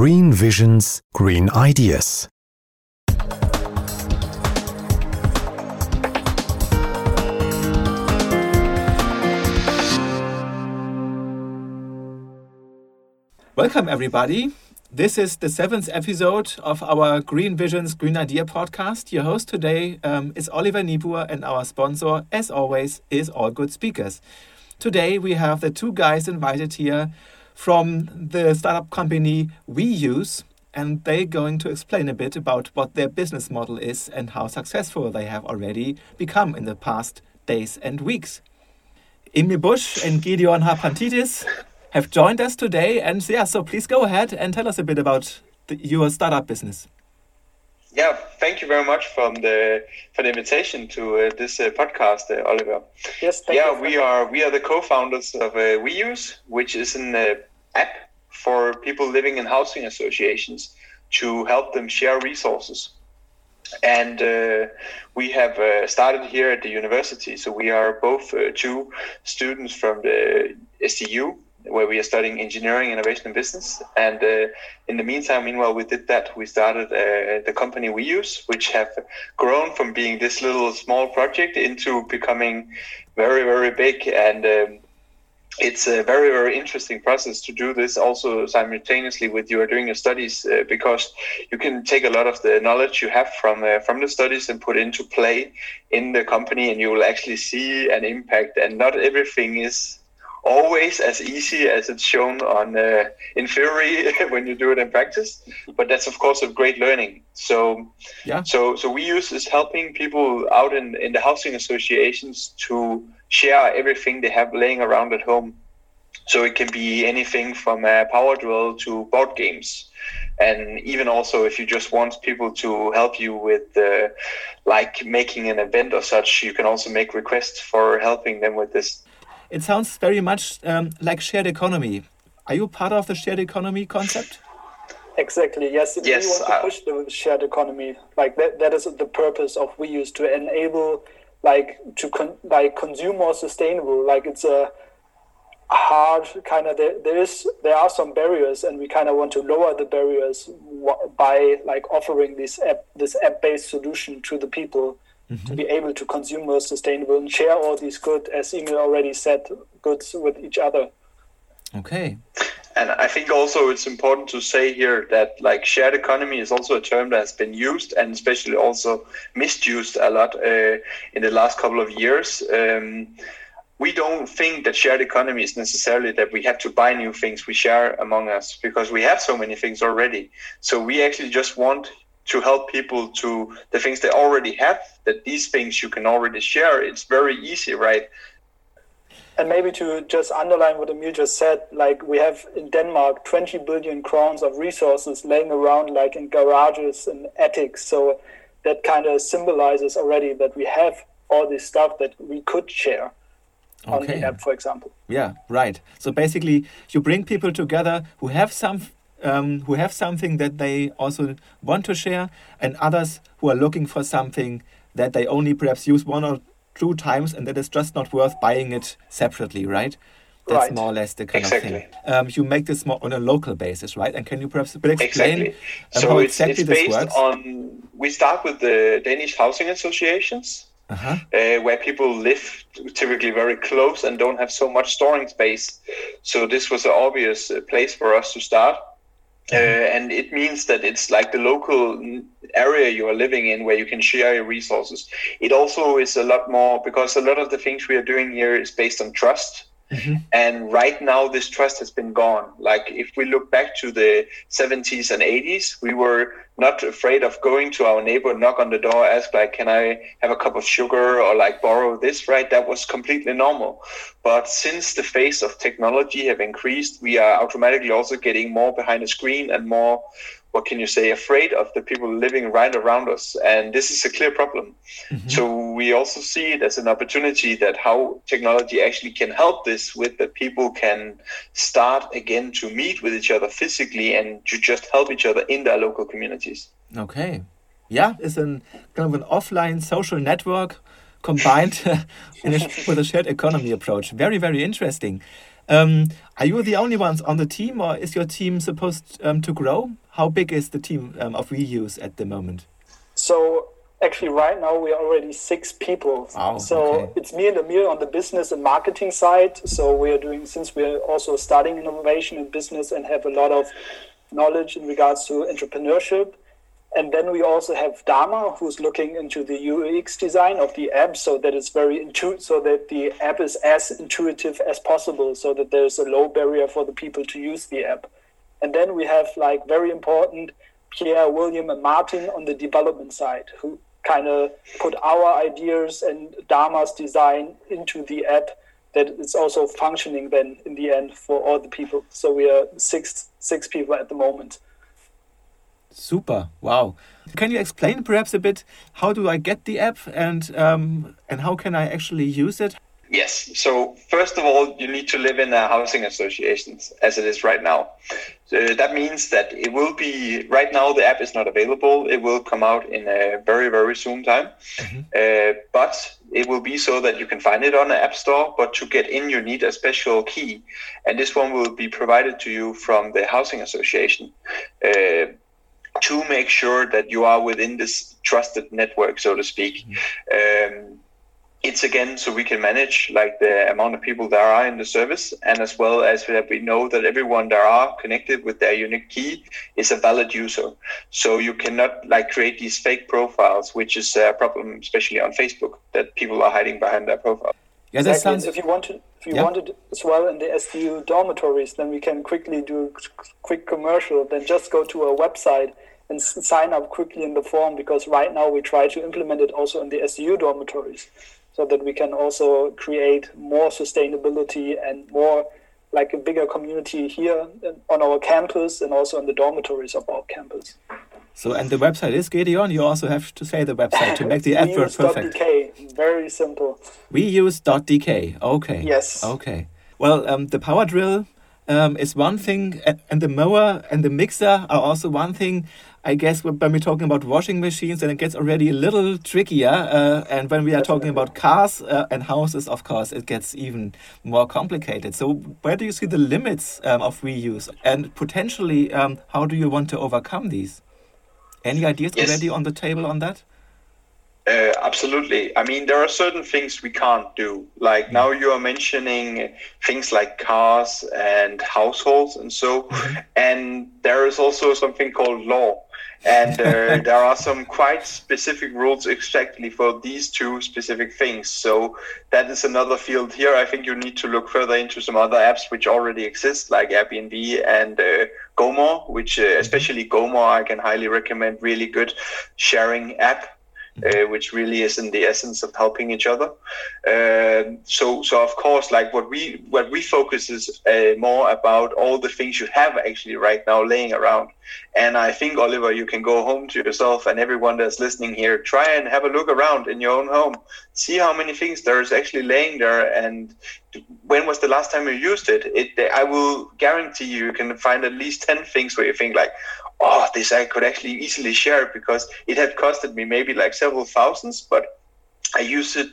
Green Visions, Green Ideas. Welcome, everybody. This is the seventh episode of our Green Visions, Green Idea podcast. Your host today um, is Oliver Niebuhr, and our sponsor, as always, is All Good Speakers. Today, we have the two guys invited here from the startup company WeUse, and they're going to explain a bit about what their business model is and how successful they have already become in the past days and weeks. Emil Bush and Gideon Harpantidis have joined us today. And yeah, so please go ahead and tell us a bit about the, your startup business. Yeah, thank you very much from the for the invitation to uh, this uh, podcast, uh, Oliver. Yes, thank you. yeah, we are we are the co-founders of uh, WeUse, which is an uh, app for people living in housing associations to help them share resources. And uh, we have uh, started here at the university. So we are both uh, two students from the STU, where we are studying engineering, innovation, and business. And uh, in the meantime, meanwhile, we did that. We started uh, the company WeUse, which have grown from being this little small project into becoming very, very big. And um, it's a very, very interesting process to do this also simultaneously with you are doing your studies uh, because you can take a lot of the knowledge you have from uh, from the studies and put into play in the company, and you will actually see an impact. And not everything is always as easy as it's shown on uh, in theory when you do it in practice but that's of course a great learning. So yeah. so so WeUse is helping people out in in the housing associations to share everything they have laying around at home. So it can be anything from a power drill to board games. And even also if you just want people to help you with uh, like making an event or such you can also make requests for helping them with this it sounds very much um, like shared economy. Are you part of the shared economy concept? Exactly. Yes. yes we want to push the shared economy. Like that. That is the purpose of WeUse to enable, like to con- like consume more sustainable. Like it's a hard kind of there, there is there are some barriers and we kind of want to lower the barriers by like offering this app this app based solution to the people mm-hmm. to be able to consume more sustainable and share all these good, as Emil already said, goods with each other. Okay. And I think also it's important to say here that like shared economy is also a term that has been used and especially also misused a lot uh, in the last couple of years. Um, we don't think that shared economy is necessarily that we have to buy new things we share among us because we have so many things already. So we actually just want to help people to the things they already have that these things you can already share it's very easy right and maybe to just underline what Emil just said, like we have in Denmark 20 billion crowns of resources laying around like in garages and attics. So that kind of symbolizes already that we have all this stuff that we could share okay. on the app, for example. Yeah, right. So basically, you bring people together who have some um, who have something that they also want to share, and others who are looking for something that they only perhaps use one or two times, and that is just not worth buying it separately, right? That's right. more or less the kind exactly. of thing. Um, you make this more on a local basis, right? And can you perhaps explain exactly. Um, so how it's, exactly it's this based works? on. We start with the Danish housing associations, uh-huh. uh, where people live typically very close and don't have so much storing space. So this was an obvious uh, place for us to start. Uh, and it means that it's like the local area you are living in where you can share your resources. It also is a lot more because a lot of the things we are doing here is based on trust. Mm-hmm. And right now, this trust has been gone. Like, if we look back to the 70s and 80s, we were not afraid of going to our neighbor, knock on the door, ask, like, can I have a cup of sugar or like borrow this, right? That was completely normal. But since the face of technology have increased, we are automatically also getting more behind the screen and more what can you say, afraid of the people living right around us. And this is a clear problem. Mm-hmm. So we also see it as an opportunity that how technology actually can help this with that people can start again to meet with each other physically and to just help each other in their local communities. Okay. Yeah, it's an kind of an offline social network combined a, with a shared economy approach. Very, very interesting. Um, are you the only ones on the team, or is your team supposed um, to grow? How big is the team um, of WeUse at the moment? So actually, right now we are already six people. Oh, so okay. it's me and Emil on the business and marketing side. So we are doing since we are also starting innovation in business and have a lot of knowledge in regards to entrepreneurship. And then we also have Dharma, who's looking into the UX design of the app, so that it's very intuitive, so that the app is as intuitive as possible, so that there's a low barrier for the people to use the app. And then we have like very important Pierre, William, and Martin on the development side, who kind of put our ideas and Dharma's design into the app that it's also functioning then in the end for all the people. So we are six six people at the moment. Super! Wow. Can you explain perhaps a bit how do I get the app and um, and how can I actually use it? Yes. So first of all, you need to live in a housing association as it is right now. So that means that it will be right now. The app is not available. It will come out in a very very soon time, mm-hmm. uh, but it will be so that you can find it on the app store. But to get in, you need a special key, and this one will be provided to you from the housing association. Uh, to make sure that you are within this trusted network, so to speak. Mm-hmm. Um, it's again so we can manage like the amount of people there are in the service and as well as that we know that everyone there are connected with their unique key is a valid user so you cannot like create these fake profiles which is a problem especially on facebook that people are hiding behind their profile yeah that exactly. sounds if you want to if you yeah. wanted as well in the sdu dormitories then we can quickly do a quick commercial then just go to our website and sign up quickly in the form because right now we try to implement it also in the SDU dormitories so that we can also create more sustainability and more like a bigger community here on our campus and also in the dormitories of our campus. So, and the website is Gideon. You also have to say the website to make the advert perfect. DK, very simple. We use .dk. Okay. Yes. Okay. Well, um, the power drill um, is one thing, and the mower and the mixer are also one thing. I guess when we're talking about washing machines, then it gets already a little trickier. Uh, and when we are talking about cars uh, and houses, of course, it gets even more complicated. So, where do you see the limits um, of reuse? And potentially, um, how do you want to overcome these? Any ideas yes. already on the table on that? Uh, absolutely. I mean, there are certain things we can't do. Like now you are mentioning things like cars and households and so, mm-hmm. and there is also something called law and uh, there are some quite specific rules exactly for these two specific things. So that is another field here. I think you need to look further into some other apps which already exist, like Airbnb and uh, GoMore, which uh, especially GoMore I can highly recommend. Really good sharing app uh, which really is in the essence of helping each other. Uh, so, so of course, like what we what we focus is uh, more about all the things you have actually right now laying around. And I think Oliver, you can go home to yourself and everyone that's listening here, try and have a look around in your own home, see how many things there is actually laying there, and when was the last time you used it? It I will guarantee you, you can find at least ten things where you think like, oh, this I could actually easily share because it had costed me maybe like several thousands, but I used it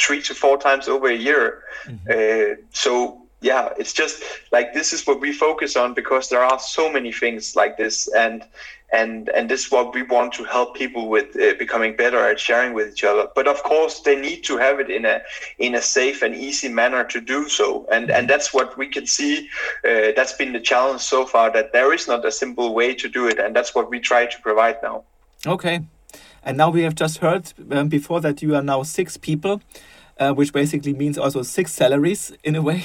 three to four times over a year. Mm-hmm. Uh, so yeah, it's just like this is what we focus on because there are so many things like this, and and and this is what we want to help people with uh, becoming better at sharing with each other. But of course, they need to have it in a in a safe and easy manner to do so, and and that's what we can see. Uh, that's been the challenge so far that there is not a simple way to do it, and that's what we try to provide now. Okay, and now we have just heard um, before that you are now six people uh, which basically means also six salaries in a way.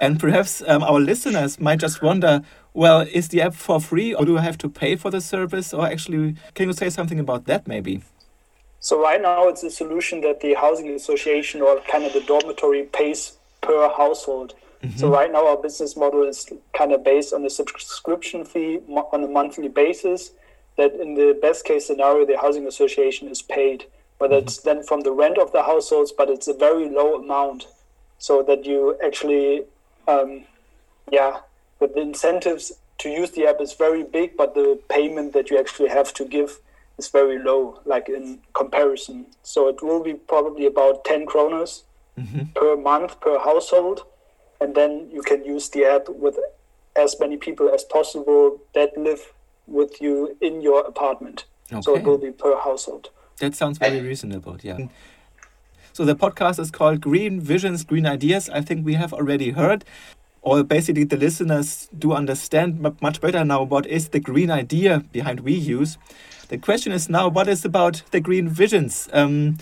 And perhaps um, our listeners might just wonder well, is the app for free or do I have to pay for the service? Or actually, can you say something about that maybe? So, right now, it's a solution that the housing association or kind of the dormitory pays per household. Mm -hmm. So, right now, our business model is kind of based on a subscription fee on a monthly basis. That in the best case scenario, the housing association is paid whether it's then from the rent of the households, but it's a very low amount, so that you actually, um, yeah, but the incentives to use the app is very big, but the payment that you actually have to give is very low, like in comparison. So it will be probably about 10 kroners mm-hmm. per month per household. and then you can use the app with as many people as possible that live with you in your apartment. Okay. So it will be per household. That sounds very reasonable, yeah. So the podcast is called Green Visions, Green Ideas. I think we have already heard, or basically the listeners do understand much better now what is the green idea behind WeUse. The question is now, what is about the green visions? Um,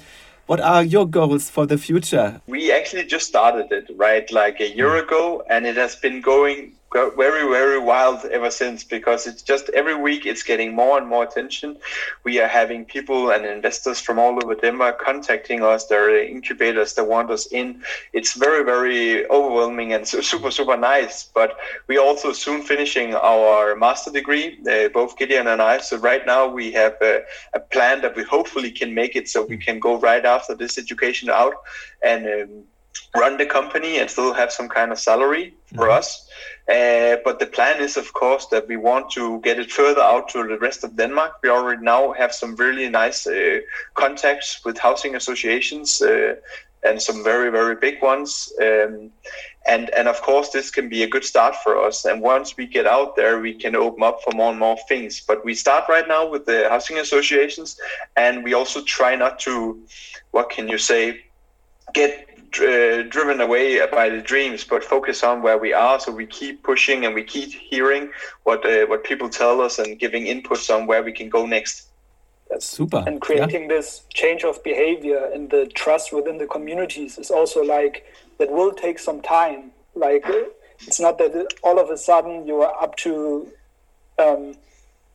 what are your goals for the future? We actually just started it, right, like a year ago, and it has been going very very wild ever since because it's just every week it's getting more and more attention. We are having people and investors from all over denmark contacting us. There are incubators that want us in. It's very very overwhelming and super super nice but we also soon finishing our master degree uh, both gideon and i. So right now we have a, a, plan that we hopefully can make it so we can go right after this education out. And um, run the company and still have some kind of salary for mm-hmm. us uh, but the plan is, of course, that we want to get it further out to the rest of Denmark. We already now have some really nice uh, contacts with housing associations uh, and some very, very big ones. Um, and, and of course, this can be a good start for us. And once we get out there, we can open up for more and more things. But we start right now with the housing associations, and we also try not to, what can you say, get uh, driven away by the dreams, but focus on where we are. So we keep pushing and we keep hearing what uh, what people tell us and giving inputs on where we can go next. That's super. And creating yeah. this change of behavior and the trust within the communities is also like that will take some time. Like it's not that all of a sudden you are up to um,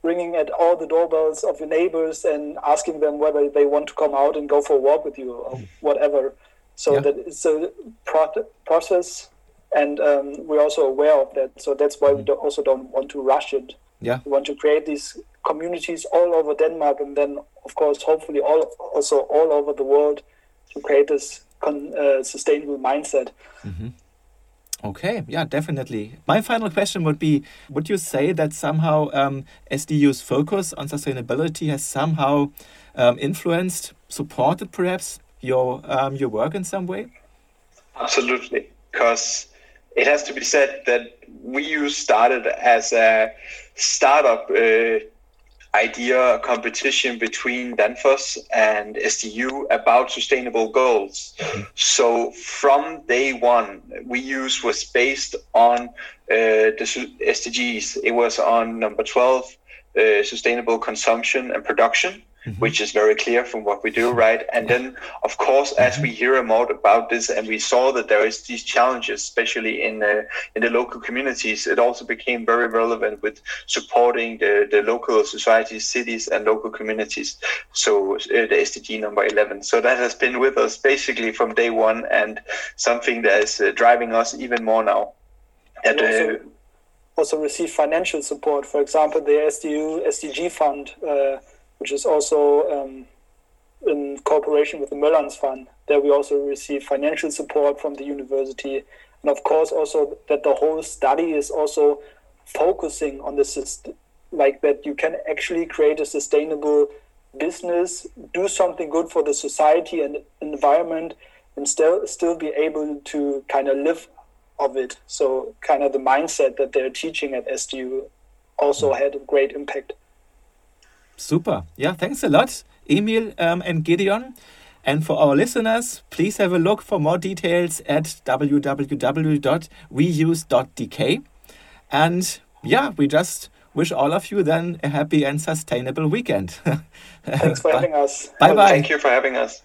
ringing at all the doorbells of your neighbors and asking them whether they want to come out and go for a walk with you or whatever. So yeah. that it's a pro- process, and um, we're also aware of that. So that's why we do also don't want to rush it. Yeah, we want to create these communities all over Denmark, and then of course, hopefully, all also all over the world to create this con- uh, sustainable mindset. Mm-hmm. Okay, yeah, definitely. My final question would be Would you say that somehow um, SDU's focus on sustainability has somehow um, influenced, supported perhaps your um, your work in some way? Absolutely, because it has to be said that WeUse started as a startup uh, idea competition between Danfoss and SDU about sustainable goals. So from day one, we WeUse was based on uh, the SDGs. It was on number 12, uh, sustainable consumption and production mm-hmm. which is very clear from what we do, right? And then, of course, as mm-hmm. we hear more about this, and we saw that there is these challenges, especially in the in the local communities, it also became very relevant with supporting the, the local societies, cities, and local communities. So uh, the SDG number eleven. So that has been with us basically from day one, and something that is uh, driving us even more now. And, also, also receive financial support. For example, the SDU SDG fund. Which is also um, in cooperation with the Møllerens Fund. There we also receive financial support from the university. And of course, also that the whole study is also focusing on the system, like that you can actually create a sustainable business, do something good for the society and environment, and still still be able to kind of live of it. So kind of the mindset that they're teaching at SDU also had a great impact. Super. Yeah, thanks a lot, Emil um, and Gideon. And for our listeners, please have a look for more details at www.weuse.dk. And yeah, we just wish all of you then a happy and sustainable weekend. Thanks for having us. Bye bye. Thank you for having us.